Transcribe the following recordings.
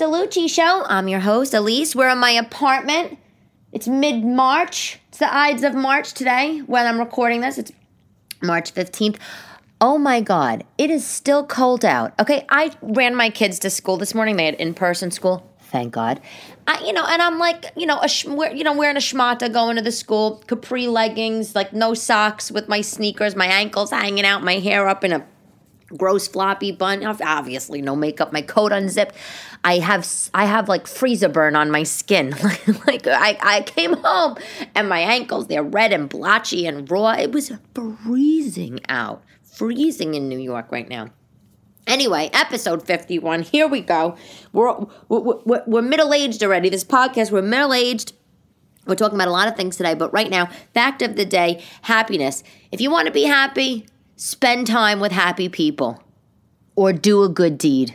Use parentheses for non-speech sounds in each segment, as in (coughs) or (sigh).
DeLucci Show. I'm your host, Elyse. We're in my apartment. It's mid March. It's the Ides of March today when I'm recording this. It's March 15th. Oh my God, it is still cold out. Okay, I ran my kids to school this morning. They had in person school. Thank God. I, you know, and I'm like, you know, a sh- you know, wearing a schmata, going to the school, capri leggings, like no socks, with my sneakers, my ankles hanging out, my hair up in a gross floppy bun. Obviously, no makeup. My coat unzipped. I have I have like freezer burn on my skin. (laughs) like I, I came home and my ankles they're red and blotchy and raw. It was freezing out. Freezing in New York right now. Anyway, episode 51. Here we go. We're, we're, we're middle aged already. This podcast, we're middle aged. We're talking about a lot of things today, but right now, fact of the day happiness. If you want to be happy, spend time with happy people or do a good deed.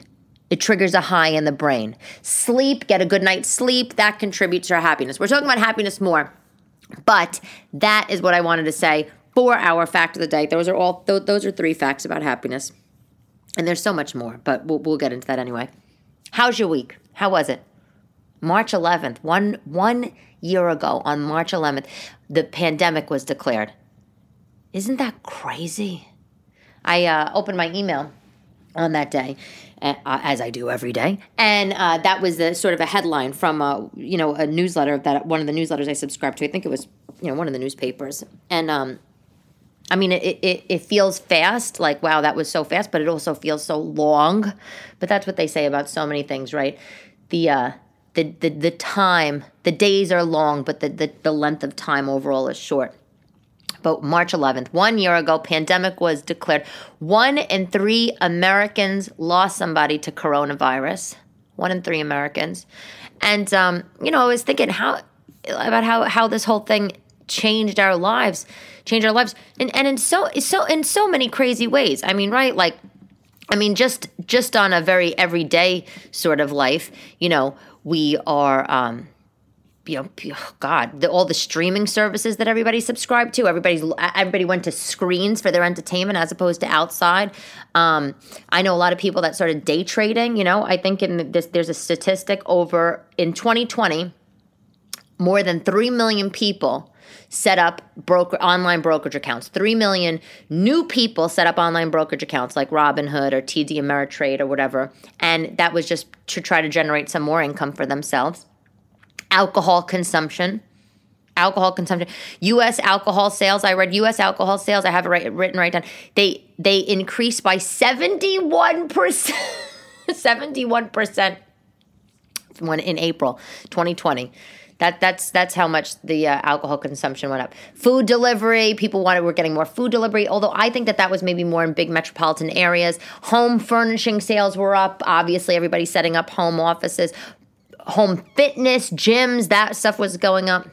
It triggers a high in the brain. Sleep, get a good night's sleep, that contributes to our happiness. We're talking about happiness more, but that is what I wanted to say for our fact of the day. Those are all those are three facts about happiness. And there's so much more, but we'll, we'll get into that anyway. How's your week? How was it? March 11th, one one year ago on March 11th, the pandemic was declared. Isn't that crazy? I uh, opened my email on that day, uh, as I do every day, and uh, that was the sort of a headline from a you know a newsletter that one of the newsletters I subscribed to. I think it was you know one of the newspapers, and um, I mean it, it it feels fast, like wow that was so fast, but it also feels so long. But that's what they say about so many things, right? The uh, the the the time, the days are long, but the the, the length of time overall is short but March 11th, one year ago, pandemic was declared. One in three Americans lost somebody to coronavirus. One in three Americans, and um, you know, I was thinking how about how how this whole thing changed our lives, changed our lives, and and in so so in so many crazy ways. I mean, right, like. I mean, just just on a very everyday sort of life, you know, we are um, you know, God, the, all the streaming services that everybody subscribed to. Everybody's everybody went to screens for their entertainment as opposed to outside. Um, I know a lot of people that started day trading. You know, I think in this there's a statistic over in 2020, more than three million people set up broker online brokerage accounts. Three million new people set up online brokerage accounts like Robinhood or TD Ameritrade or whatever, and that was just to try to generate some more income for themselves alcohol consumption. Alcohol consumption. U.S. alcohol sales. I read U.S. alcohol sales. I have it right, written right down. They they increased by seventy one percent. (laughs) Seventy one percent. One in April, twenty twenty. That that's that's how much the uh, alcohol consumption went up. Food delivery, people wanted were getting more food delivery. Although I think that that was maybe more in big metropolitan areas. Home furnishing sales were up. Obviously, everybody's setting up home offices home fitness, gyms, that stuff was going up.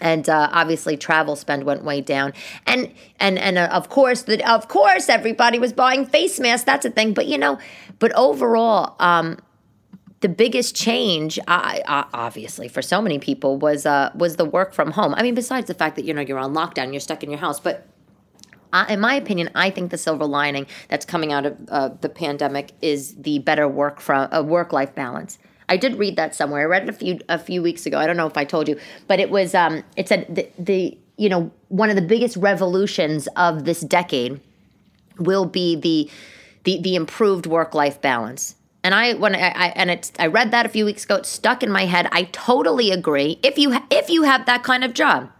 And uh, obviously travel spend went way down. And and and uh, of course of course everybody was buying face masks that's a thing. But you know but overall um, the biggest change I, I, obviously for so many people was uh, was the work from home. I mean besides the fact that you know you're on lockdown you're stuck in your house. But in my opinion, I think the silver lining that's coming out of the pandemic is the better work from a uh, work life balance. I did read that somewhere. I read it a few a few weeks ago. I don't know if I told you, but it was um, it said the, the you know one of the biggest revolutions of this decade will be the the the improved work life balance. And I when I, I and it's I read that a few weeks ago. It stuck in my head. I totally agree. If you if you have that kind of job,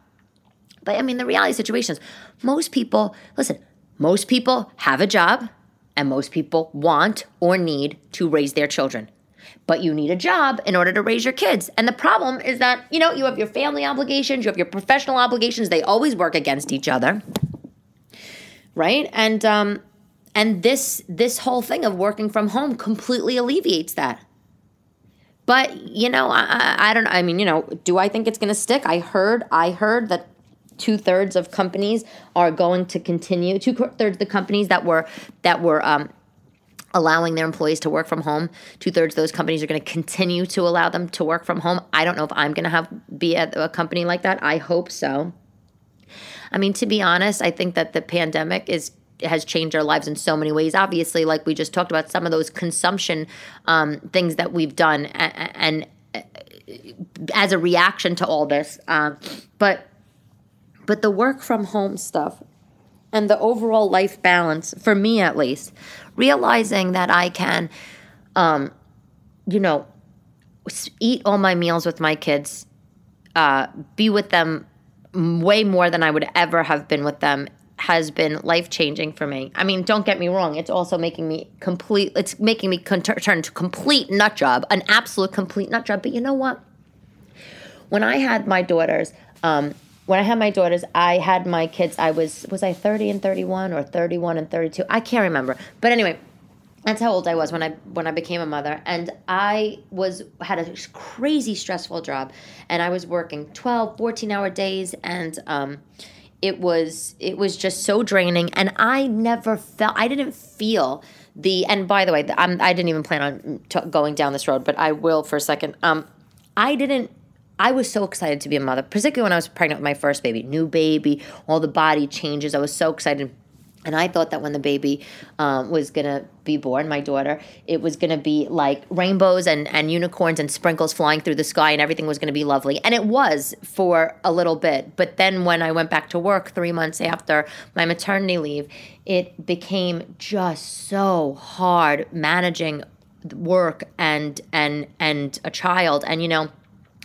but I mean the reality situation is most people listen. Most people have a job, and most people want or need to raise their children but you need a job in order to raise your kids. And the problem is that, you know, you have your family obligations, you have your professional obligations, they always work against each other. Right? And um and this this whole thing of working from home completely alleviates that. But, you know, I, I don't. I mean, you know, do I think it's going to stick? I heard I heard that two thirds of companies are going to continue. Two thirds of the companies that were that were um, allowing their employees to work from home. Two thirds of those companies are going to continue to allow them to work from home. I don't know if I'm going to have be at a company like that. I hope so. I mean, to be honest, I think that the pandemic is has changed our lives in so many ways. Obviously, like we just talked about, some of those consumption um, things that we've done, and, and as a reaction to all this, um, but but the work from home stuff and the overall life balance for me at least, realizing that I can, um, you know, eat all my meals with my kids, uh, be with them way more than I would ever have been with them has been life changing for me. I mean, don't get me wrong; it's also making me complete. It's making me con- turn to complete nut job, an absolute complete nut job. But you know what? When I had my daughters, um, when I had my daughters, I had my kids. I was was I thirty and thirty one or thirty one and thirty two? I can't remember. But anyway, that's how old I was when I when I became a mother and I was had a crazy stressful job and I was working 12 14 hour days and um, it was it was just so draining and i never felt i didn't feel the and by the way I'm, i didn't even plan on t- going down this road but i will for a second um i didn't i was so excited to be a mother particularly when i was pregnant with my first baby new baby all the body changes i was so excited and I thought that when the baby um, was going to be born, my daughter, it was going to be like rainbows and, and unicorns and sprinkles flying through the sky and everything was going to be lovely. And it was for a little bit. But then when I went back to work three months after my maternity leave, it became just so hard managing work and and and a child and you know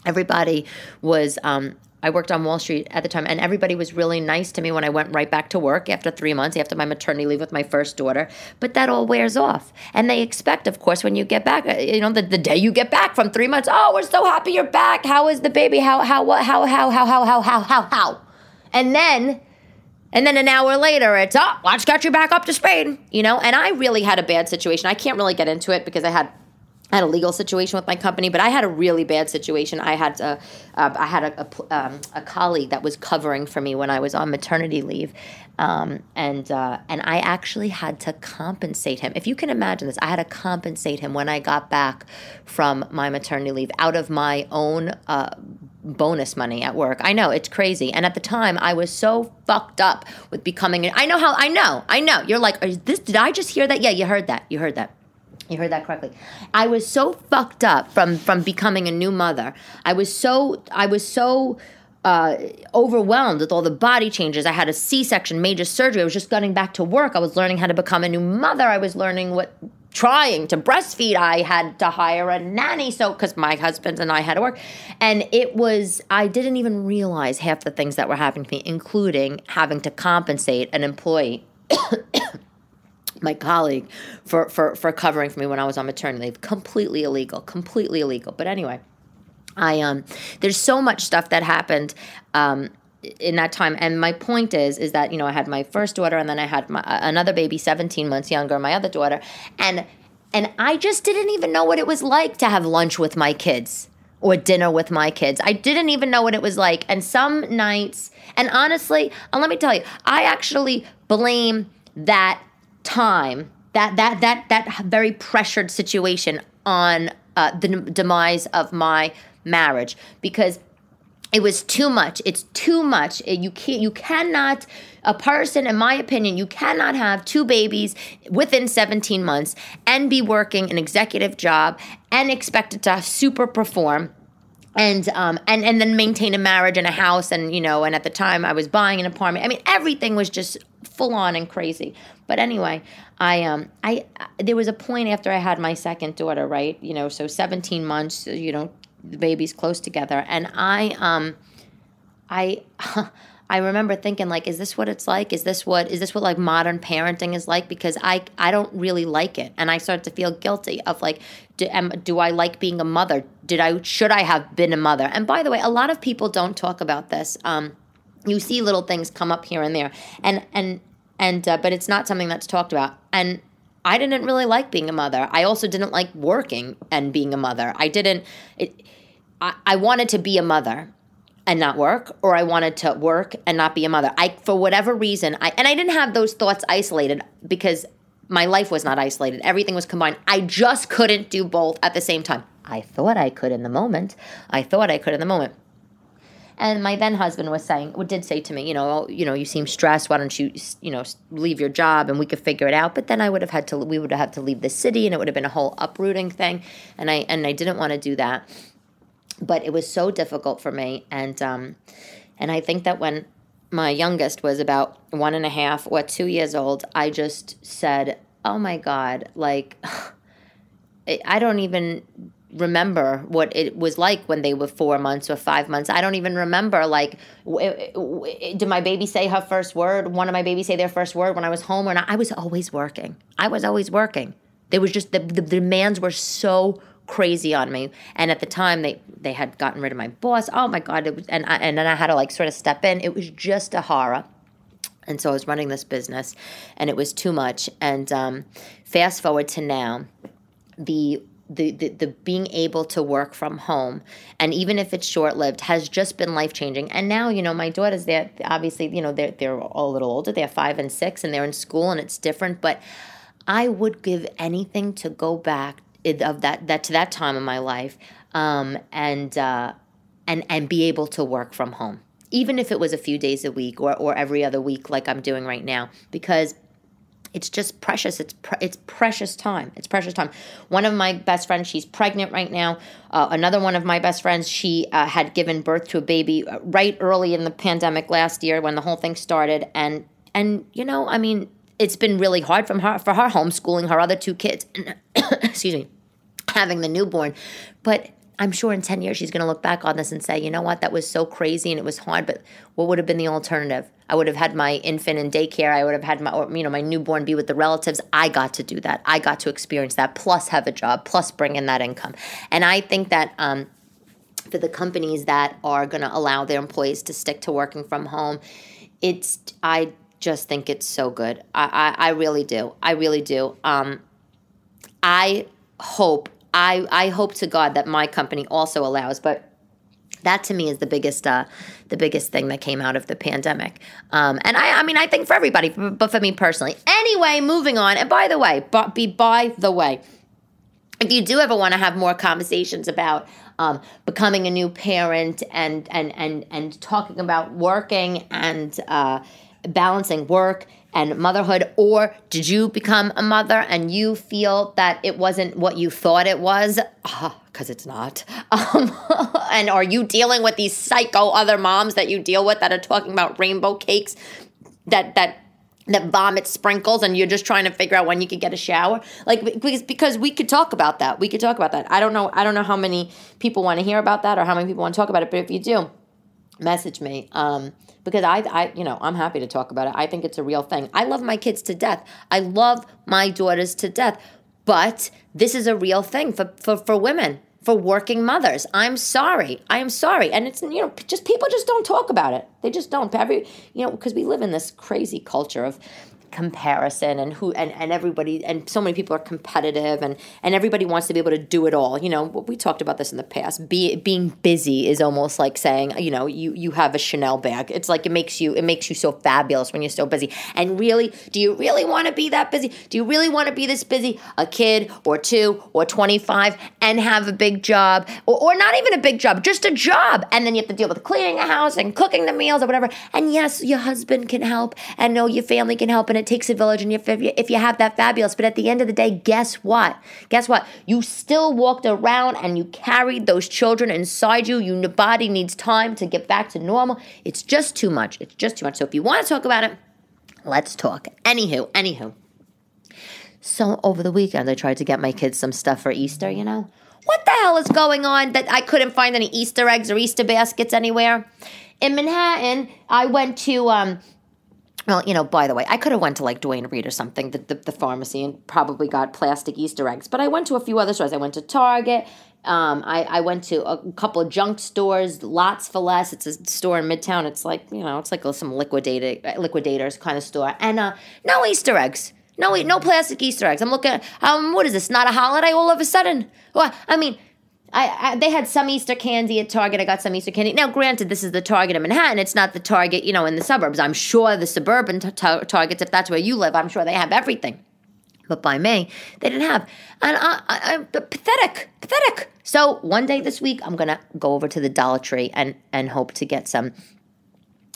everybody was um, I worked on Wall Street at the time, and everybody was really nice to me when I went right back to work after three months after my maternity leave with my first daughter. But that all wears off. And they expect, of course, when you get back, uh, you know, the, the day you get back from three months, oh, we're so happy you're back. How is the baby? How, how, what, how, how, how, how, how, how, how, how? And then, and then an hour later, it's, oh, let's get you back up to speed, you know? And I really had a bad situation. I can't really get into it because I had I had a legal situation with my company, but I had a really bad situation. I had a, uh, I had a, a, um, a, colleague that was covering for me when I was on maternity leave, um, and uh, and I actually had to compensate him. If you can imagine this, I had to compensate him when I got back from my maternity leave out of my own. Uh, bonus money at work. I know it's crazy. And at the time, I was so fucked up with becoming. I know how. I know. I know. You're like, this? Did I just hear that? Yeah, you heard that. You heard that. You heard that correctly. I was so fucked up from from becoming a new mother. I was so I was so uh, overwhelmed with all the body changes. I had a C section, major surgery. I was just getting back to work. I was learning how to become a new mother. I was learning what trying to breastfeed. I had to hire a nanny so because my husband and I had to work, and it was I didn't even realize half the things that were happening to me, including having to compensate an employee my colleague for, for, for covering for me when I was on maternity leave. Completely illegal, completely illegal. But anyway, I um, there's so much stuff that happened um, in that time. And my point is, is that you know I had my first daughter, and then I had my, another baby, 17 months younger, my other daughter, and and I just didn't even know what it was like to have lunch with my kids or dinner with my kids. I didn't even know what it was like. And some nights, and honestly, and let me tell you, I actually blame that time that that that that very pressured situation on uh, the demise of my marriage. Because it was too much. It's too much. You can't you cannot a person in my opinion you cannot have two babies within 17 months and be working an executive job and expected to super perform and um and and then maintain a marriage and a house and you know and at the time I was buying an apartment. I mean everything was just full on and crazy. But anyway, I um I there was a point after I had my second daughter, right? You know, so 17 months, you know, the baby's close together and I um I (laughs) I remember thinking like is this what it's like? Is this what is this what like modern parenting is like because I I don't really like it and I started to feel guilty of like do, am, do I like being a mother? Did I should I have been a mother? And by the way, a lot of people don't talk about this. Um, you see little things come up here and there, and and and uh, but it's not something that's talked about. And I didn't really like being a mother. I also didn't like working and being a mother. I didn't. It, I, I wanted to be a mother and not work or I wanted to work and not be a mother. I for whatever reason I and I didn't have those thoughts isolated because my life was not isolated. Everything was combined. I just couldn't do both at the same time. I thought I could in the moment. I thought I could in the moment. And my then husband was saying, did say to me, you know, you know, you seem stressed. Why don't you, you know, leave your job and we could figure it out. But then I would have had to, we would have had to leave the city, and it would have been a whole uprooting thing. And I and I didn't want to do that. But it was so difficult for me, and um, and I think that when my youngest was about one and a half or two years old, I just said, "Oh my God!" Like, (sighs) I don't even remember what it was like when they were four months or five months. I don't even remember like, did my baby say her first word? One of my babies say their first word when I was home or not? I was always working. I was always working. There was just the, the demands were so crazy on me. And at the time, they they had gotten rid of my boss. Oh my god! It was, and I, and then I had to like sort of step in. It was just a horror. And so I was running this business, and it was too much. And um, fast forward to now, the the, the, the being able to work from home and even if it's short lived has just been life changing and now you know my daughters they're obviously you know they're, they're all a little older they're five and six and they're in school and it's different but i would give anything to go back of that that to that time in my life um, and uh, and and be able to work from home even if it was a few days a week or, or every other week like i'm doing right now because it's just precious. It's pre- it's precious time. It's precious time. One of my best friends, she's pregnant right now. Uh, another one of my best friends, she uh, had given birth to a baby uh, right early in the pandemic last year when the whole thing started, and and you know, I mean, it's been really hard from her for her homeschooling her other two kids. (coughs) excuse me, having the newborn, but I'm sure in 10 years she's going to look back on this and say, you know what, that was so crazy and it was hard, but what would have been the alternative? I would have had my infant in daycare. I would have had my, or, you know, my newborn be with the relatives. I got to do that. I got to experience that, plus have a job, plus bring in that income. And I think that um, for the companies that are going to allow their employees to stick to working from home, it's, I just think it's so good. I, I, I really do. I really do. Um, I hope I, I hope to God that my company also allows, but that to me is the biggest uh, the biggest thing that came out of the pandemic. Um, and I, I mean, I think for everybody, but for me personally. Anyway, moving on. And by the way, but be by the way, if you do ever want to have more conversations about um, becoming a new parent and and and and talking about working and uh, balancing work and motherhood or did you become a mother and you feel that it wasn't what you thought it was? Because uh, it's not. (laughs) Um, (laughs) and are you dealing with these psycho other moms that you deal with that are talking about rainbow cakes that that that vomit sprinkles and you're just trying to figure out when you could get a shower? Like because because we could talk about that. We could talk about that. I don't know i don't know how many people want to hear about that or how many people want to talk about it but if you do message me. Um, because I, I, you know, I'm happy to talk about it. I think it's a real thing. I love my kids to death. I love my daughters to death. But this is a real thing for, for, for women, for working mothers. I'm sorry. I am sorry. And it's, you know, just people just don't talk about it. They just don't. Every, you know, because we live in this crazy culture of comparison and who and, and everybody and so many people are competitive and and everybody wants to be able to do it all. You know we talked about this in the past. Be, being busy is almost like saying you know you you have a chanel bag. It's like it makes you it makes you so fabulous when you're so busy. And really do you really want to be that busy? Do you really want to be this busy? A kid or two or 25 and have a big job or, or not even a big job just a job. And then you have to deal with cleaning a house and cooking the meals or whatever. And yes your husband can help and no your family can help and it takes a village and if, if you have that fabulous but at the end of the day guess what? Guess what? You still walked around and you carried those children inside you. Your body needs time to get back to normal. It's just too much. It's just too much. So if you want to talk about it let's talk. Anywho anywho. So over the weekend i tried to get my kids some stuff for easter you know? What the hell is going on that i couldn't find any easter eggs or easter baskets anywhere? In manhattan i went to um, well, you know, by the way, I could have went to like Duane Reade or something, the, the, the, pharmacy, and probably got plastic Easter eggs. But I went to a few other stores. I went to Target. Um, I, I went to a couple of junk stores, Lots for Less. It's a store in Midtown. It's like, you know, it's like some liquidated, liquidators kind of store. And uh, no Easter eggs. No, no plastic Easter eggs. I'm looking um, what is this? Not a holiday all of a sudden? Well, I mean, I, I, they had some Easter candy at Target. I got some Easter candy. Now, granted, this is the Target in Manhattan. It's not the Target, you know, in the suburbs. I'm sure the suburban t- t- Targets, if that's where you live, I'm sure they have everything. but by May they didn't have. And I, I, I'm pathetic, pathetic. So one day this week, I'm gonna go over to the Dollar Tree and and hope to get some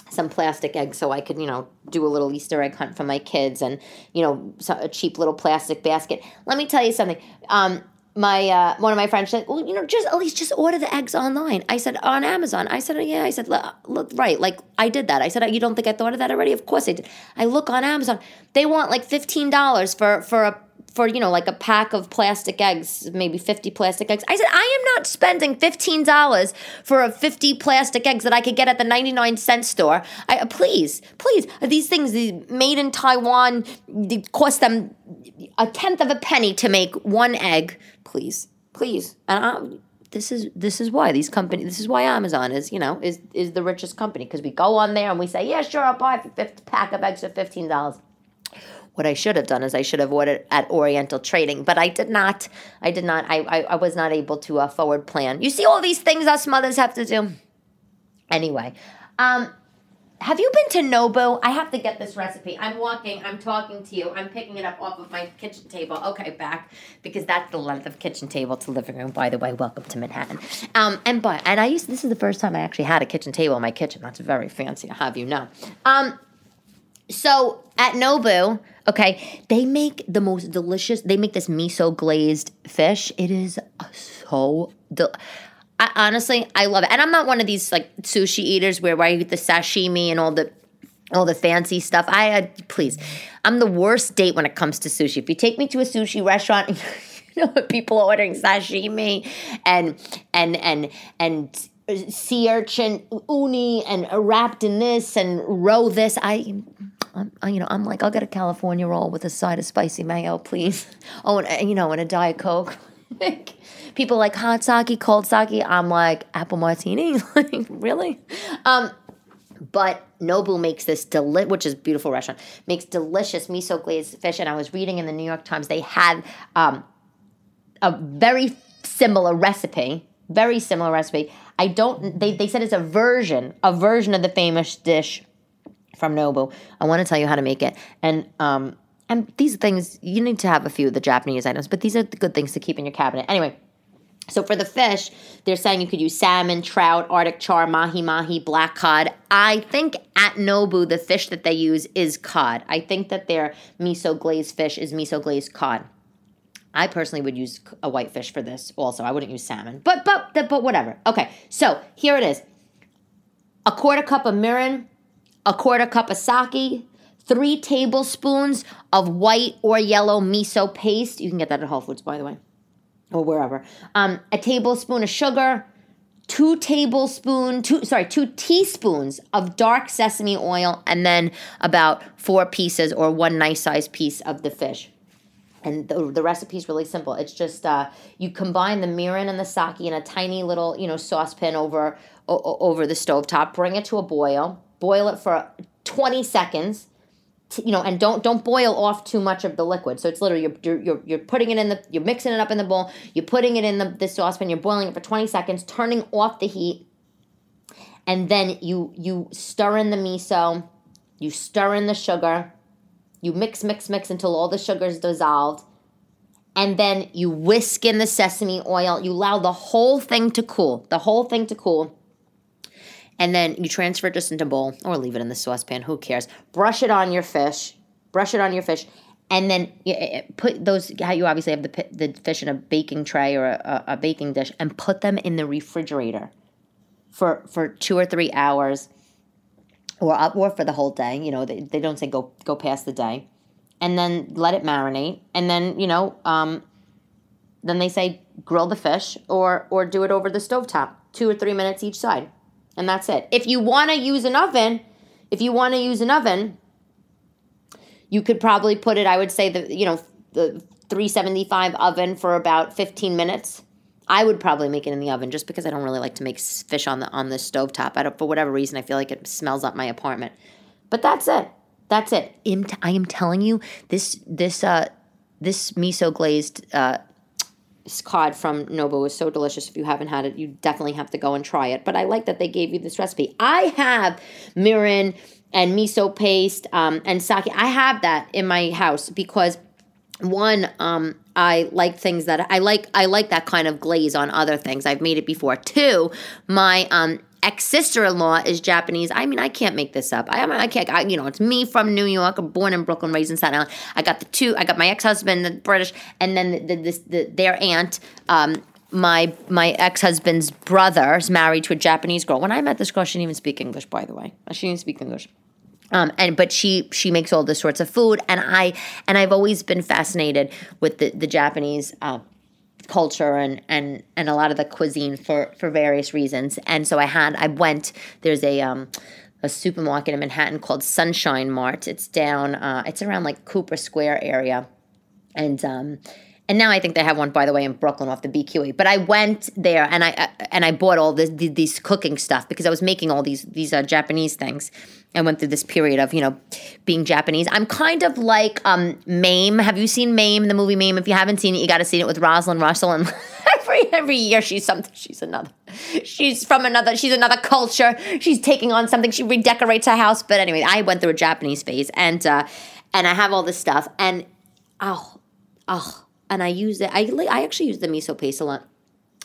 some plastic eggs so I could, you know, do a little Easter egg hunt for my kids and, you know, a cheap little plastic basket. Let me tell you something. Um, my uh, one of my friends said, "Well, you know, just at least just order the eggs online." I said, "On Amazon." I said, "Yeah." I said, "Look, right, like I did that." I said, "You don't think I thought of that already?" Of course I did. I look on Amazon. They want like fifteen dollars for for a for you know like a pack of plastic eggs, maybe fifty plastic eggs. I said, "I am not spending fifteen dollars for a fifty plastic eggs that I could get at the ninety nine cent store." I uh, please, please, these things made in Taiwan they cost them a tenth of a penny to make one egg please, please. And I, this is this is why these companies. This is why Amazon is you know is is the richest company because we go on there and we say, yeah, sure, I'll buy a pack of eggs for fifteen dollars. What I should have done is I should have ordered at Oriental Trading, but I did not. I did not. I I, I was not able to uh, forward plan. You see all these things us mothers have to do. Anyway, um, have you been to Nobu? I have to get this recipe. I'm walking, I'm talking to you, I'm picking it up off of my kitchen table. Okay, back because that's the length of kitchen table to living room. By the way, welcome to Manhattan. Um, and but and I used this is the first time I actually had a kitchen table in my kitchen. That's very fancy, I have you know. Um, so at Nobu, okay, they make the most delicious. They make this miso glazed fish. It is so. Del- I, honestly, I love it. And I'm not one of these like sushi eaters where, I eat the sashimi and all the all the fancy stuff. I uh, please, I'm the worst date when it comes to sushi. If you take me to a sushi restaurant, (laughs) you know people are ordering sashimi and and and and sea urchin uni and wrapped in this and roe this. I. I'm, you know, I'm like, I'll get a California roll with a side of spicy mayo, please. (laughs) Oh, and you know, and a diet coke. (laughs) people like hot sake, cold sake. I'm like apple martini. (laughs) like really? Um, but Nobu makes this deli- which is beautiful restaurant makes delicious miso glazed fish. And I was reading in the New York Times they had um, a very similar recipe, very similar recipe. I don't. They they said it's a version, a version of the famous dish from Nobu. I want to tell you how to make it, and um, and these things you need to have a few of the Japanese items, but these are the good things to keep in your cabinet. Anyway, so for the fish, they're saying you could use salmon, trout, arctic char, mahi mahi, black cod. I think at Nobu the fish that they use is cod. I think that their miso glazed fish is miso glazed cod. I personally would use a white fish for this also. I wouldn't use salmon. But but but whatever. Okay. So, here it is. A quarter cup of mirin, a quarter cup of sake, 3 tablespoons of white or yellow miso paste. You can get that at Whole Foods by the way or wherever. Um, a tablespoon of sugar, two tablespoon, two sorry, two teaspoons of dark sesame oil, and then about four pieces or one nice sized piece of the fish. And the, the recipe is really simple. It's just uh, you combine the mirin and the sake in a tiny little you know saucepan over o- over the stove top. Bring it to a boil. Boil it for twenty seconds you know, and don't don't boil off too much of the liquid. So it's literally you're you're you're putting it in the you're mixing it up in the bowl. You're putting it in the the saucepan. You're boiling it for twenty seconds, turning off the heat, and then you you stir in the miso, you stir in the sugar, you mix mix mix until all the sugar is dissolved, and then you whisk in the sesame oil. You allow the whole thing to cool. The whole thing to cool and then you transfer it just into a bowl or leave it in the saucepan. Who cares? Brush it on your fish. Brush it on your fish, and then eh, eh, put those. You obviously have the the fish in a baking tray or a, a baking dish, and put them in the refrigerator for for two or three hours, or up or for the whole day. You know they, they don't say go go past the day, and then let it marinate, and then you know um, then they say grill the fish or or do it over the stove top, two or three minutes each side and that's it. If you want to use an oven, if you want to use an oven, you could probably put it, I would say, the you know, the 375 oven for about 15 minutes. I would probably make it in the oven just because I don't really like to make fish on the on the stove top. I don't, for whatever reason, I feel like it smells up my apartment. But that's it. That's it. I am telling you, this this uh this miso glazed uh, cod from Nobu is so delicious. If you haven't had it, you definitely have to go and try it. But I like that they gave you this recipe. I have mirin and miso paste um, and sake. I have that in my house because one um i like things that i like i like that kind of glaze on other things i've made it before two my um ex sister in law is Japanese. I mean, I can't make this up. I, I can't. I, you know, it's me from New York, born in Brooklyn, raised in Staten Island. I got the two. I got my ex husband, the British, and then the, the, the, their aunt. Um, my my ex husband's brother is married to a Japanese girl. When I met this girl, she didn't even speak English. By the way, she didn't speak English. Um, and but she she makes all this sorts of food, and I and I've always been fascinated with the the Japanese. Uh, culture and and and a lot of the cuisine for for various reasons. And so I had I went. There's a um a supermarket in Manhattan called Sunshine Mart. It's down. Uh, it's around like Cooper Square area, and um. And now I think they have one, by the way, in Brooklyn off the BQE. But I went there and I uh, and I bought all this these cooking stuff because I was making all these these uh, Japanese things. I went through this period of you know being Japanese. I'm kind of like um, Mame. Have you seen Mame, the movie Mame? If you haven't seen it, you got to see it with Rosalind Russell. And (laughs) every every year she's something. She's another. She's from another. She's another culture. She's taking on something. She redecorates her house. But anyway, I went through a Japanese phase, and uh, and I have all this stuff, and oh oh, and I use it. I I actually use the miso paste a lot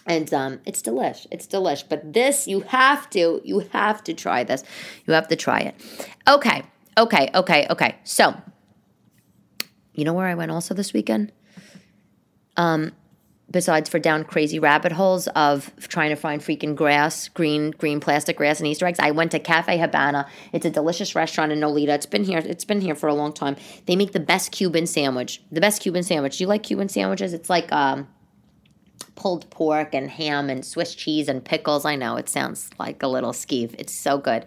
and um, it's delish. It's delish. But this, you have to, you have to try this. You have to try it. Okay, okay, okay, okay. So, you know where I went also this weekend? Um, besides for down crazy rabbit holes of trying to find freaking grass, green, green plastic grass and Easter eggs, I went to Cafe Habana. It's a delicious restaurant in Nolita. It's been here. It's been here for a long time. They make the best Cuban sandwich. The best Cuban sandwich. Do you like Cuban sandwiches? It's like um pulled pork and ham and Swiss cheese and pickles. I know it sounds like a little skeeve. It's so good.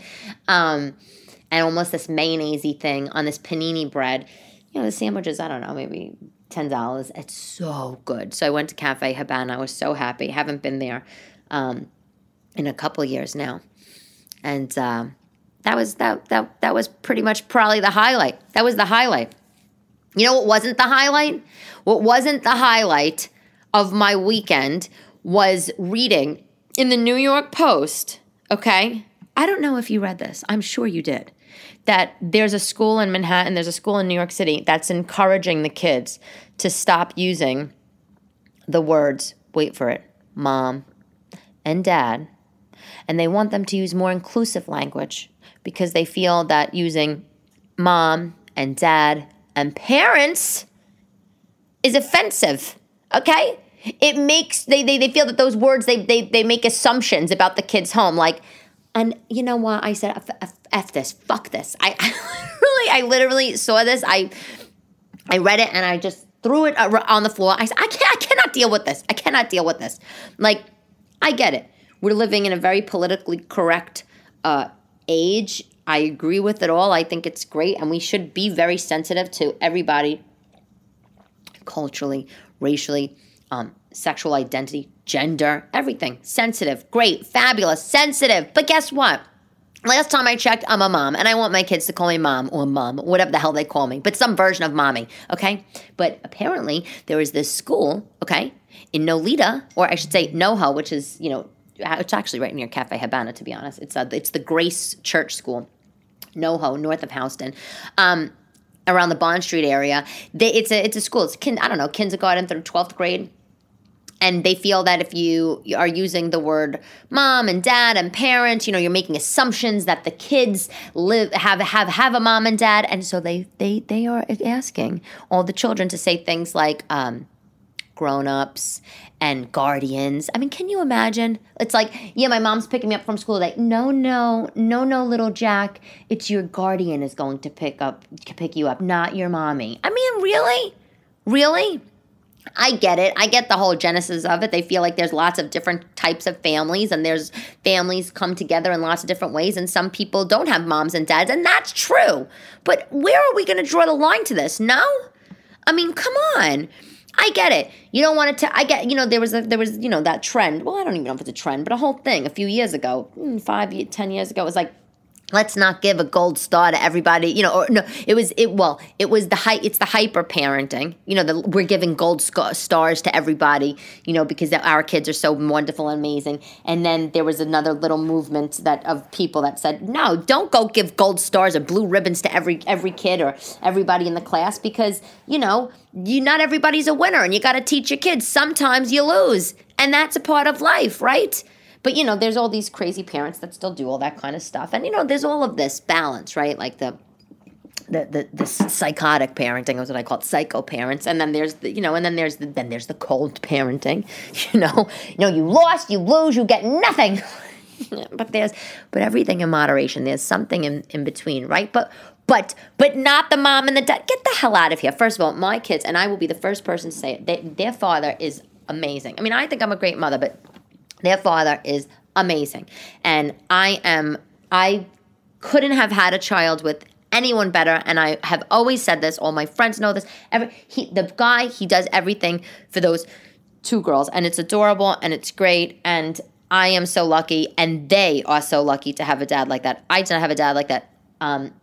Um, and almost this mayonnaise thing on this panini bread. You know, the sandwiches, I don't know, maybe $10. It's so good. So I went to Cafe Habana. I was so happy. Haven't been there um, in a couple years now. And uh, that was that that that was pretty much probably the highlight. That was the highlight. You know what wasn't the highlight? What wasn't the highlight of my weekend was reading in the New York Post, okay? I don't know if you read this. I'm sure you did. That there's a school in Manhattan, there's a school in New York City that's encouraging the kids to stop using the words, wait for it, mom and dad. And they want them to use more inclusive language because they feel that using mom and dad and parents is offensive. Okay? It makes they, they they feel that those words they they they make assumptions about the kid's home like and you know what? I said f, f, f this. Fuck this. I, (laughs) I really i literally saw this. I i read it and i just threw it on the floor. I said i can't i cannot deal with this. I cannot deal with this. Like i get it. We're living in a very politically correct uh, age. I agree with it all. I think it's great and we should be very sensitive to everybody culturally racially um, sexual identity, gender, everything. Sensitive, great, fabulous, sensitive. But guess what? Last time I checked, I'm a mom, and I want my kids to call me mom or mom, whatever the hell they call me, but some version of mommy, okay? But apparently, there is this school, okay, in Nolita, or I should say NoHo, which is, you know, it's actually right near Cafe Habana, to be honest. It's, a, it's the Grace Church School, NoHo, north of Houston. Um, around the Bond Street area. They, it's a it's a school. It's kin, I don't know kindergarten through twelfth grade and they feel that if you are using the word mom and dad and parents you know you're making assumptions that the kids live have have have a mom and dad. And so they they they are asking all the children to say things like um, grown-ups and guardians. I mean can you imagine? It's like yeah my mom's picking me up from school like no no no no little jack. It's your guardian is going to pick up pick you up not your mommy. I mean really? Really I get it. I get the whole genesis of it. They feel like there's lots of different types of families and there's families come together in lots of different ways and some people don't have moms and dads and that's true. But where are we going to draw the line to this? No? I mean, come on. I get it. You don't want to. I get. You know, there was a, there was you know that trend. Well, I don't even know if it's a trend, but a whole thing a few years ago, hmm, five, ten years ago, it was like let's not give a gold star to everybody you know or no it was it well it was the high it's the hyper parenting you know the, we're giving gold stars to everybody you know because our kids are so wonderful and amazing. And then there was another little movement that of people that said no don't go give gold stars or blue ribbons to every every kid or everybody in the class because you know you not everybody's a winner and you got to teach your kids. Sometimes you lose and that's a part of life right but you know, there's all these crazy parents that still do all that kind of stuff, and you know, there's all of this balance, right? Like the the, the, the psychotic parenting is what I call it, psycho parents, and then there's the you know, and then there's the then there's the cold parenting, (laughs) you know, you know, you lost, you lose, you get nothing. (laughs) but there's but everything in moderation. There's something in, in between, right? But but but not the mom and the dad. Get the hell out of here. First of all, my kids and I will be the first person to say it. They, their father is amazing. I mean, I think I'm a great mother, but their father is amazing. And I am, I couldn't have had a child with anyone better. And I have always said this, all my friends know this. Every, he, the guy, he does everything for those two girls. And it's adorable and it's great. And I am so lucky. And they are so lucky to have a dad like that. I don't have a dad like that. Um,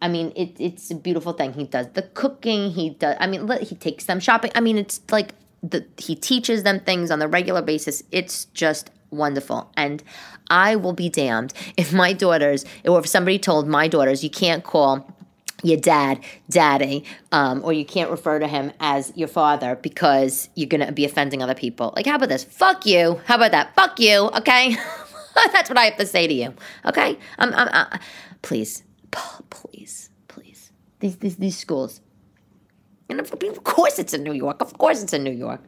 I mean, it, it's a beautiful thing. He does the cooking. He does. I mean, he takes them shopping. I mean, it's like the, he teaches them things on the regular basis. It's just wonderful. And I will be damned (laughs) if my daughters, or if somebody told my daughters, you can't call your dad daddy um, or you can't refer to him as your father because you're going to be offending other people. Like how about this? Fuck you. How about that? Fuck you okay? (laughs) That's what i have to say to you okay? I'm, I'm, uh, please please please. These, these, these schools and of course it's in New York. Of course it's in New York.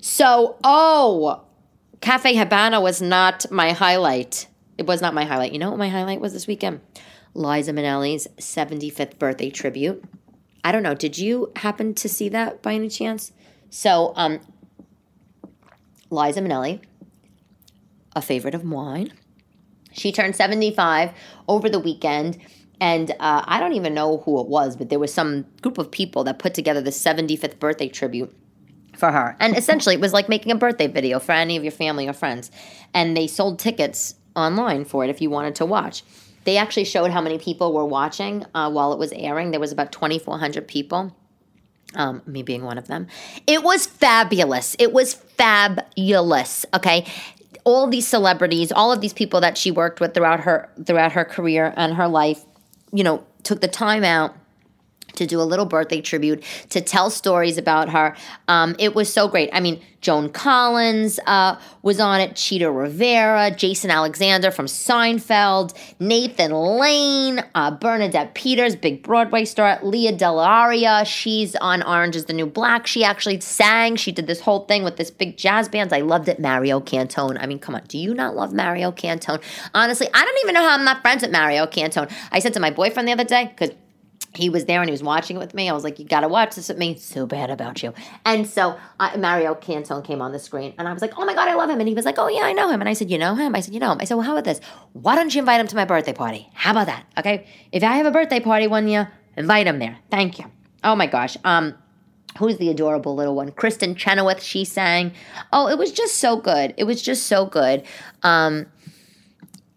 So, oh, Cafe Habana was not my highlight. It was not my highlight. You know what my highlight was this weekend? Liza Minnelli's 75th birthday tribute. I don't know. Did you happen to see that by any chance? So, um, Liza Minnelli, a favorite of mine, she turned 75 over the weekend and uh, I don't even know who it was, but there was some group of people that put together the 75th birthday tribute for her. And essentially, it was like making a birthday video for any of your family or friends. And they sold tickets online for it if you wanted to watch. They actually showed how many people were watching uh, while it was airing. There was about 2,400 people. Um, me being one of them. It was fabulous. It was fabulous. Okay all these celebrities, all of these people that she worked with throughout her throughout her career and her life, you know, took the time out to do a little birthday tribute, to tell stories about her. Um, it was so great. I mean, Joan Collins uh, was on it, Chita Rivera, Jason Alexander from Seinfeld, Nathan Lane, uh, Bernadette Peters, big Broadway star, Lea DeLaria. She's on Orange is the New Black. She actually sang. She did this whole thing with this big jazz band. I loved it. Mario Cantone. I mean, come on. Do you not love Mario Cantone? Honestly, I don't even know how I'm not friends with Mario Cantone. I said to my boyfriend the other day, because he was there and he was watching it with me. I was like, "You got to watch this with me." So bad about you. And so Mario Cantone came on the screen, and I was like, "Oh my god, I love him!" And he was like, "Oh yeah, I know him." And I said, "You know him?" I said, "You know him." I said, "Well, how about this? Why don't you invite him to my birthday party? How about that? Okay, if I have a birthday party one year, invite him there. Thank you." Oh my gosh. Um, who's the adorable little one? Kristin Chenoweth. She sang. Oh, it was just so good. It was just so good. Um,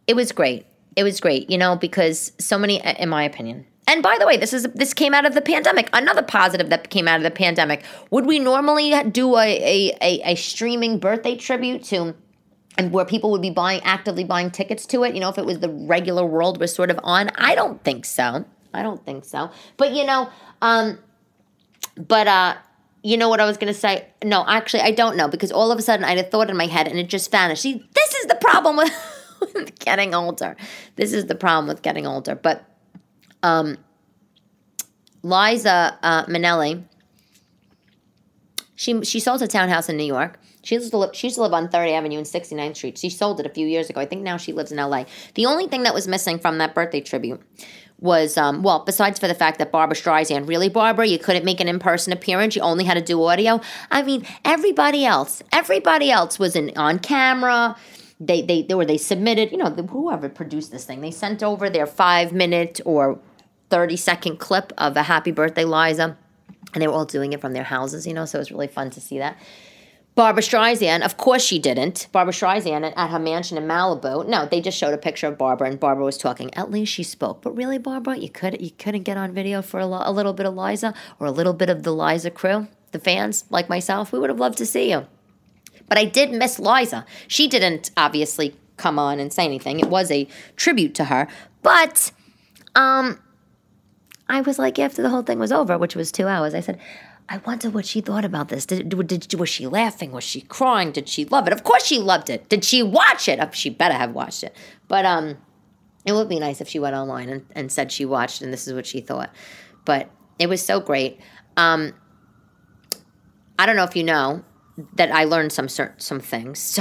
it was great. It was great. You know, because so many, in my opinion and by the way, this is this came out of the pandemic. Another positive that came out of the pandemic. Would we normally do a a, a, a streaming birthday tribute to and where people would be buying actively buying tickets to it, you know, if it was the regular world was sort of on? I don't think so. I don't think so. But you know, um but uh you know what I was going to say? No, actually, I don't know because all of a sudden I had a thought in my head and it just vanished. See, this is the problem with, (laughs) with getting older. This is the problem with getting older. But um, Liza uh, Minnelli, she she sold a townhouse in New York. She used to live, she used to live on 3rd Avenue and 69th Street. She sold it a few years ago. I think now she lives in LA. The only thing that was missing from that birthday tribute was, um, well, besides for the fact that Barbara Streisand, really, Barbara, you couldn't make an in person appearance. You only had to do audio. I mean, everybody else, everybody else was in on camera. They, they, they were, they submitted, you know, whoever produced this thing, they sent over their five minute or 30 second clip of a happy birthday, Liza. And they were all doing it from their houses, you know, so it was really fun to see that. Barbara Streisand, of course she didn't. Barbara Streisand at, her mansion in Malibu. No, they just showed a picture of Barbara, and Barbara was talking. At least she spoke. But really, Barbara, you could you couldn't get on video for a, lo- a little bit of Liza or a little bit of the Liza crew, the fans like myself. We would have loved to see you. But I did miss Liza. She didn't obviously come on and say anything. It was a tribute to her, but um, I was like, after the whole thing was over, which was two hours, I said. I wonder what she thought about this. Did, did, was she laughing? Was she crying? Did she love it? Of course she loved it. Did she watch it? She better have watched it. But um, it would be nice if she went online and, and said she watched and this is what she thought. But it was so great. Um, I don't know if you know that I learned some certain some things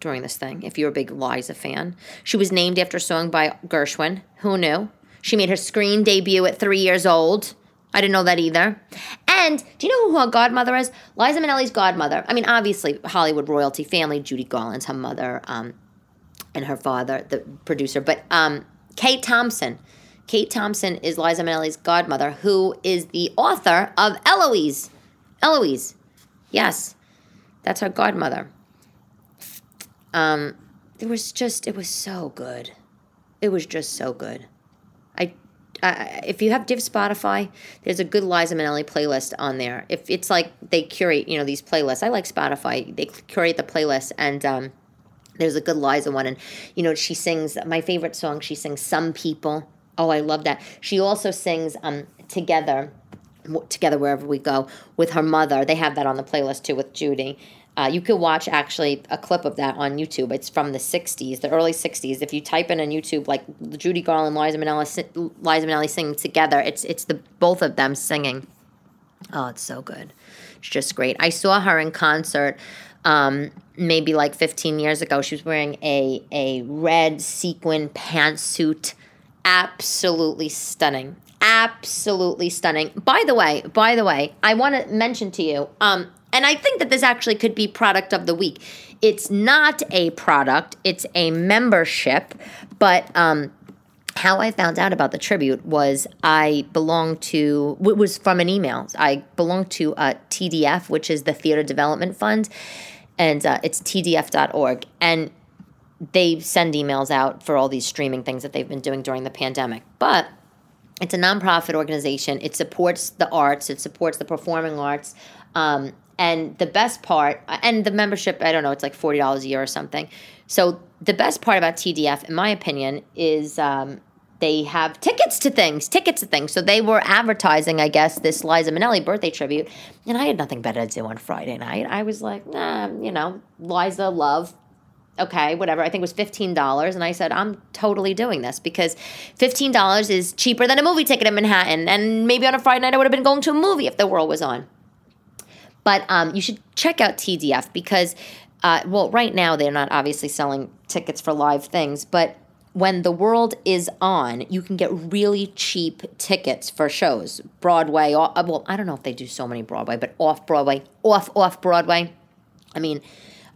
during this thing. If you're a big Liza fan, she was named after a song by Gershwin. Who knew? She made her screen debut at three years old. I didn't know that either. And do you know who her godmother is? Liza Minnelli's godmother. I mean, obviously, Hollywood royalty family. Judy Garland's her mother, um, and her father, the producer. But um, Kay Thompson. Kay Thompson is Liza Minnelli's godmother, who is the author of Eloise. Eloise. Yes, that's her godmother. Um, it was just, it was so good. It was just so good. Uh, if you have Div Spotify, there's a good Liza Minnelli playlist on there. If it's like they curate, you know, these playlists. I like Spotify. They curate the playlist, and um, there's a good Liza one. And you know, she sings my favorite song. She sings "Some People." Oh, I love that. She also sings um, "Together." Together wherever we go with her mother. They have that on the playlist too with Judy. Uh, you could watch actually a clip of that on YouTube. It's from the 60s, the early 60s. If you type in on YouTube, like Judy Garland, Liza Minnelli, Liza Minnelli singing together, it's it's the both of them singing. Oh, it's so good. It's just great. I saw her in concert um, maybe like 15 years ago. She was wearing a, a red sequin pantsuit. Absolutely stunning. Absolutely stunning. By the way, by the way, I want to mention to you, um, and I think that this actually could be product of the week. It's not a product, it's a membership, but um, how I found out about the tribute was I belong to, it was from an email. I belong to uh, TDF, which is the Theater Development Fund, and uh, it's tdf.org. And they send emails out for all these streaming things that they've been doing during the pandemic. But it's a nonprofit organization. It supports the arts, it supports the performing arts. Um, and the best part, and the membership, I don't know, it's like $40 a year or something. So the best part about TDF, in my opinion, is um, they have tickets to things, tickets to things. So they were advertising, I guess, this Liza Minnelli birthday tribute. And I had nothing better to do on Friday night. I was like, nah, you know, Liza, love, okay, whatever. I think it was $15. And I said, I'm totally doing this because $15 is cheaper than a movie ticket in Manhattan. And maybe on a Friday night, I would have been going to a movie if the world was on. But um, you should check out TDF because, uh, well, right now they're not obviously selling tickets for live things, but when the world is on, you can get really cheap tickets for shows. Broadway, uh, well, I don't know if they do so many Broadway, but off Broadway, off off Broadway. I mean,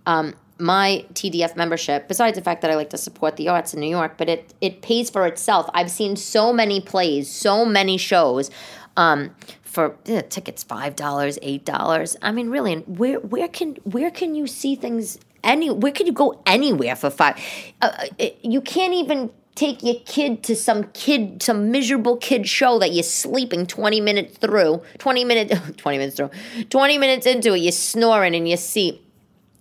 um, my TDF membership, besides the fact that I like to support the arts in New York, but it it pays for itself. I've seen so many plays, so many shows. Um, for yeah, tickets five dollars, eight dollars. I mean, really, where where can where can you see things? Any where can you go anywhere for five? Uh, uh, it, you can't even take your kid to some kid some miserable kid show that you're sleeping 20 minutes through 20 minutes (laughs) 20 minutes through 20 minutes into it you're snoring in your seat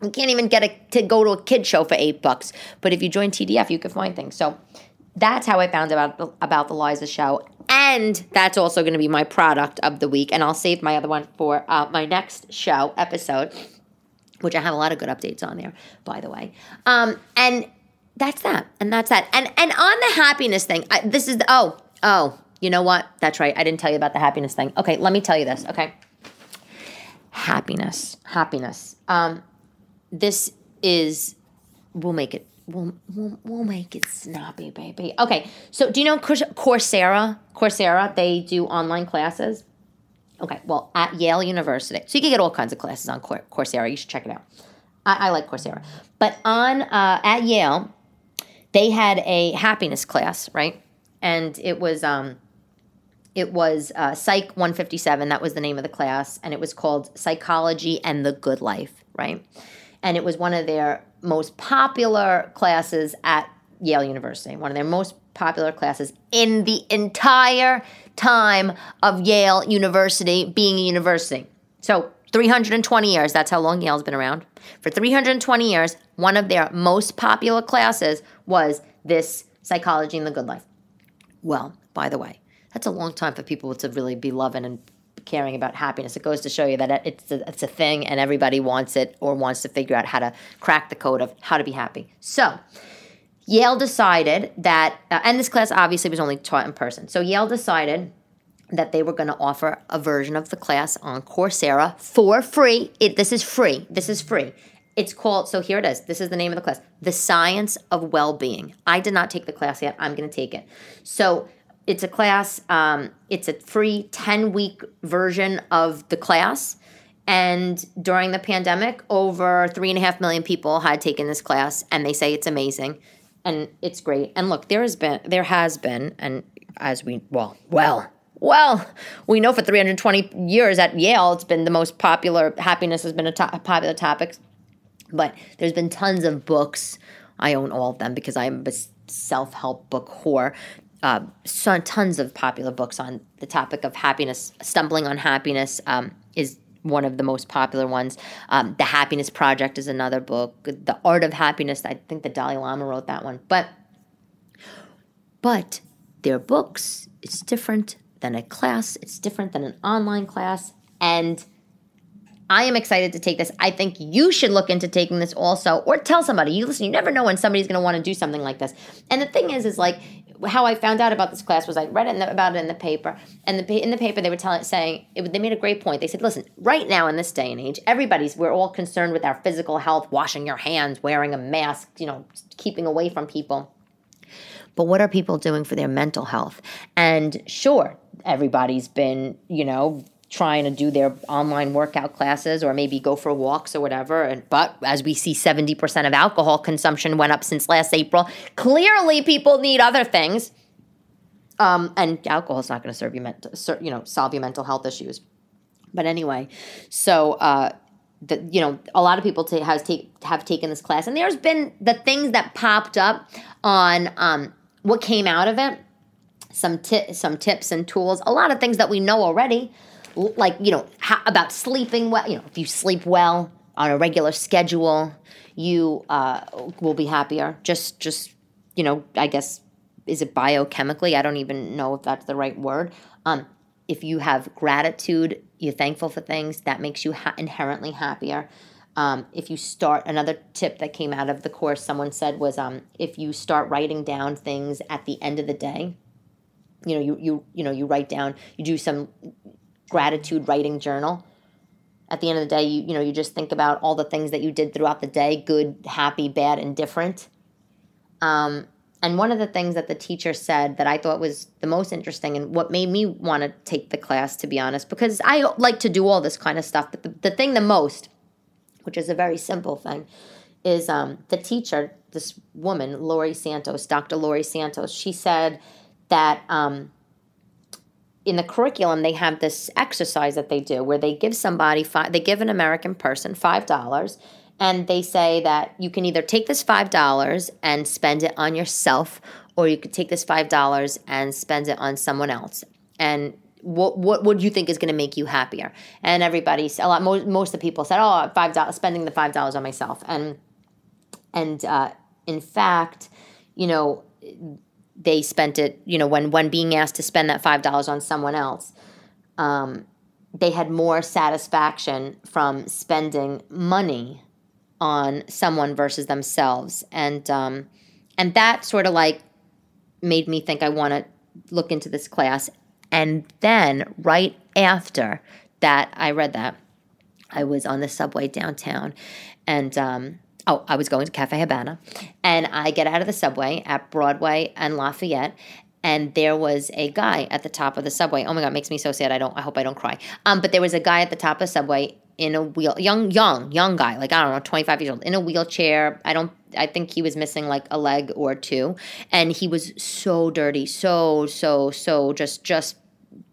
you can't even get a, to go to a kid show for eight bucks but if you join tdf you can find things so that's how i found out about the liza show and that's also going to be my product of the week. And I'll save my other one for uh, my next show episode, which I have a lot of good updates on there, by the way. Um, and that's that. And that's that. And and on the happiness thing, I, this is the, oh oh you know what? That's right. I didn't tell you about the happiness thing. Okay, let me tell you this. Okay, happiness, happiness. Um, this is we'll make it We'll, we'll, we'll make it snappy, baby. Okay, so do you know Coursera? Coursera, they do online classes. Okay, well, at Yale University. So you can get all kinds of classes on Coursera. You should check it out. I, I like Coursera. But on uh, at Yale, they had a happiness class, right? And it was um, it was uh, Psych 157. That was the name of the class, and it was called Psychology and the Good Life, right? And it was one of their most popular classes at Yale University, one of their most popular classes in the entire time of Yale University being a university. So 320 years, that's how long Yale's been around. For 320 years, one of their most popular classes was this psychology and the good life. Well, by the way, that's a long time for people to really be loving and caring about happiness. It goes to show you that it's a, it's a thing and everybody wants it or wants to figure out how to crack the code of how to be happy. So, Yale decided that, uh, and this class obviously was only taught in person. So, Yale decided that they were going to offer a version of the class on Coursera for free. It, this is free. This is free. It's called, so here it is. This is the name of the class The Science of Well Being. I did not take the class yet. I'm going to take it. So it's a class, um, it's a free 10 week version of the class. And during the pandemic, over three and a half million people had taken this class, and they say it's amazing and it's great. And look, there has been, there has been, and as we, well, well, well, we know for 320 years at Yale, it's been the most popular, happiness has been a, to- a popular topic. But there's been tons of books. I own all of them because I'm a self help book whore. So tons of popular books on the topic of happiness. Stumbling on Happiness um, is one of the most popular ones. Um, the Happiness Project is another book. The Art of Happiness, I think the Dalai Lama wrote that one. But but their books, it's different than a class, it's different than an online class, and I am excited to take this. I think you should look into taking this also, or tell somebody. You listen. You never know when somebody's going to want to do something like this. And the thing is, is like how I found out about this class was I read it the, about it in the paper, and the in the paper they were telling saying it, they made a great point. They said, listen, right now in this day and age, everybody's we're all concerned with our physical health, washing your hands, wearing a mask, you know, keeping away from people. But what are people doing for their mental health? And sure, everybody's been, you know, trying to do their online workout classes or maybe go for walks or whatever. And but as we see 70% of alcohol consumption went up since last April, clearly people need other things. Um, and alcohol is not going to serve you mental, you know, solve your mental health issues. But anyway, so uh, the, you know, a lot of people t- has take have taken this class, and there's been the things that popped up on um, what came out of it. Some t- some tips and tools, a lot of things that we know already like you know how, about sleeping well you know if you sleep well on a regular schedule you uh, will be happier. Just just you know i guess is it biochemically? I don't even know if that's the right word. Um, if you have gratitude you're thankful for things that makes you ha- inherently happier. Um, if you start another tip that came out of the course someone said was um, if you start writing down things at the end of the day you know you, you you know you write down you do some gratitude writing journal. At the end of the day, you you know you just think about all the things that you did throughout the day, good, happy, bad, and different. Um, and one of the things that the teacher said that I thought was the most interesting and what made me want to take the class, to be honest, because I like to do all this kind of stuff. But the, the thing the most, which is a very simple thing, is um, the teacher, this woman, Laurie Santos, Dr. Laurie Santos, she said that um, in the curriculum they have this exercise that they do where they give somebody five they give an american person five dollars and they say that you can either take this five dollars and spend it on yourself or you could take this five dollars and spend it on someone else. And what what would you think is going to make you happier? And everybody a lot most, most of the people said oh five dollars spending the five dollars on myself. And and uh, in fact you know they spent it, you know, when when being asked to spend that five dollars on someone else, um, they had more satisfaction from spending money on someone versus themselves, and um, and that sort of like made me think I want to look into this class. And then right after that, I read that I was on the subway downtown, and um, oh, I was going to Cafe Habana, and I get out of the subway at Broadway and Lafayette, and there was a guy at the top of the subway. Oh my god, it makes me so sad. I don't. I hope I don't cry. Um, but there was a guy at the top of the subway in a wheel, young, young, young guy, like I don't know, twenty five years old, in a wheelchair. I don't. I think he was missing like a leg or two, and he was so dirty, so so so just just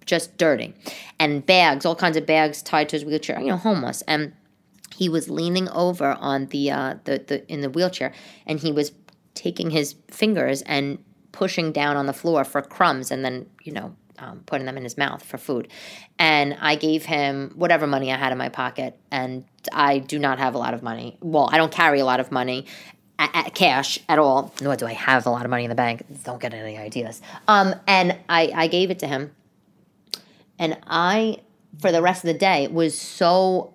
just dirty, and bags, all kinds of bags tied to his wheelchair. You know, homeless, and he was leaning over on the uh, the the in the wheelchair, and he was taking his fingers and pushing down on the floor for crumbs, and then you know um, putting them in his mouth for food. And I gave him whatever money I had in my pocket. And I do not have a lot of money. Well, I don't carry a lot of money. At, cash at all, nor do I have a lot of money in the bank. Don't get any ideas. Um, and I, I gave it to him, and I, for the rest of the day, was so,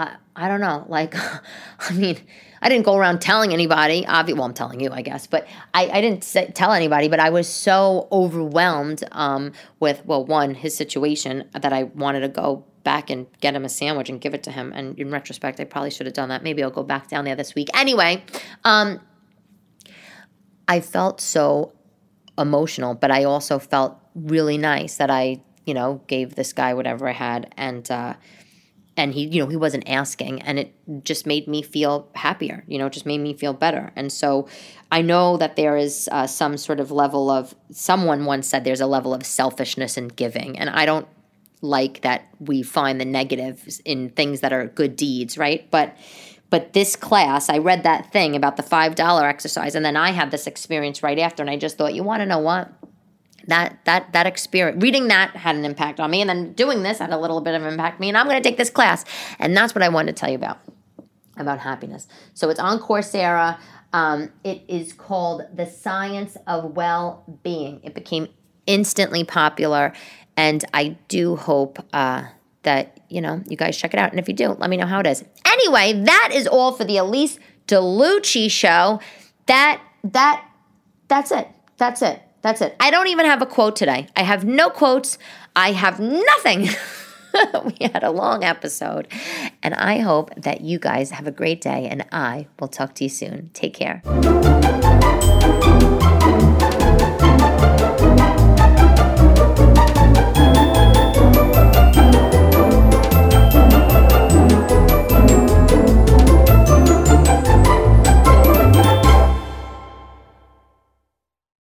uh, I don't know, like, (laughs) I mean, I didn't go around telling anybody. Obviously, well, I'm telling you, I guess, but I, I didn't say, tell anybody. But I was so overwhelmed um, with well, one his situation that I wanted to go back and get him a sandwich and give it to him. And in retrospect, I probably should have done that. Maybe I'll go back down there this week. Anyway, um, I felt so emotional, but I also felt really nice that I, you know, gave this guy whatever I had and. Uh, and he you know he wasn't asking and it just made me feel happier you know it just made me feel better. And so i know that there is uh, some sort of level of someone once said there's a level of selfishness in giving. And i don't like that we find the negatives in things that are good deeds right? But but this class i read that thing about the five dollar exercise and then i had this experience right after and i just thought you want to know what that that that experience reading that had an impact on me and then doing this had a little bit of impact on me and i'm going to take this class. And that's what i wanted to tell you about about happiness. So it's on coursera. Um, it is called the science of well-being. It became instantly popular and i do hope uh, that you know you guys check it out. And if you do let me know how it is. Anyway that is all for the Elyse DeLucci show. That that that's it. That's it that's it. I don't even have a quote today. I have no quotes. I have nothing. (laughs) we had a long episode. And I hope that you guys have a great day, and I will talk to you soon. Take care.